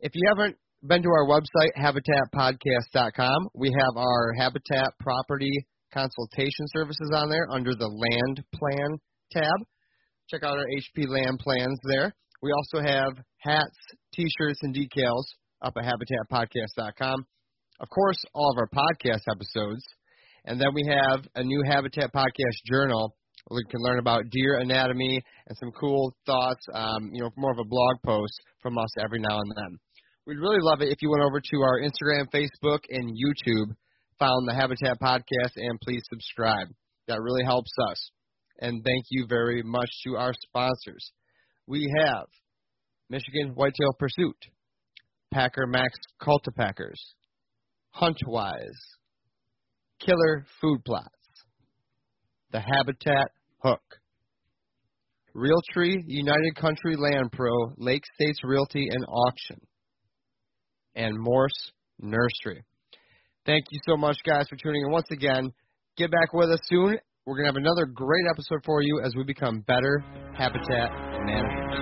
If you haven't been to our website, habitatpodcast.com, we have our Habitat property consultation services on there under the land plan tab. Check out our HP land plans there. We also have hats, t-shirts, and decals up at habitatpodcast.com. Of course, all of our podcast episodes. And then we have a new Habitat Podcast journal where you can learn about deer anatomy and some cool thoughts, um, you know, more of a blog post from us every now and then. We'd really love it if you went over to our Instagram, Facebook, and YouTube, found the Habitat Podcast, and please subscribe. That really helps us and thank you very much to our sponsors. We have Michigan Whitetail Pursuit, Packer Max Cultipackers, Huntwise, Killer Food Plots, The Habitat Hook, Realtree United Country Land Pro, Lake States Realty and Auction, and Morse Nursery. Thank you so much, guys, for tuning in once again. Get back with us soon we're going to have another great episode for you as we become better habitat managers.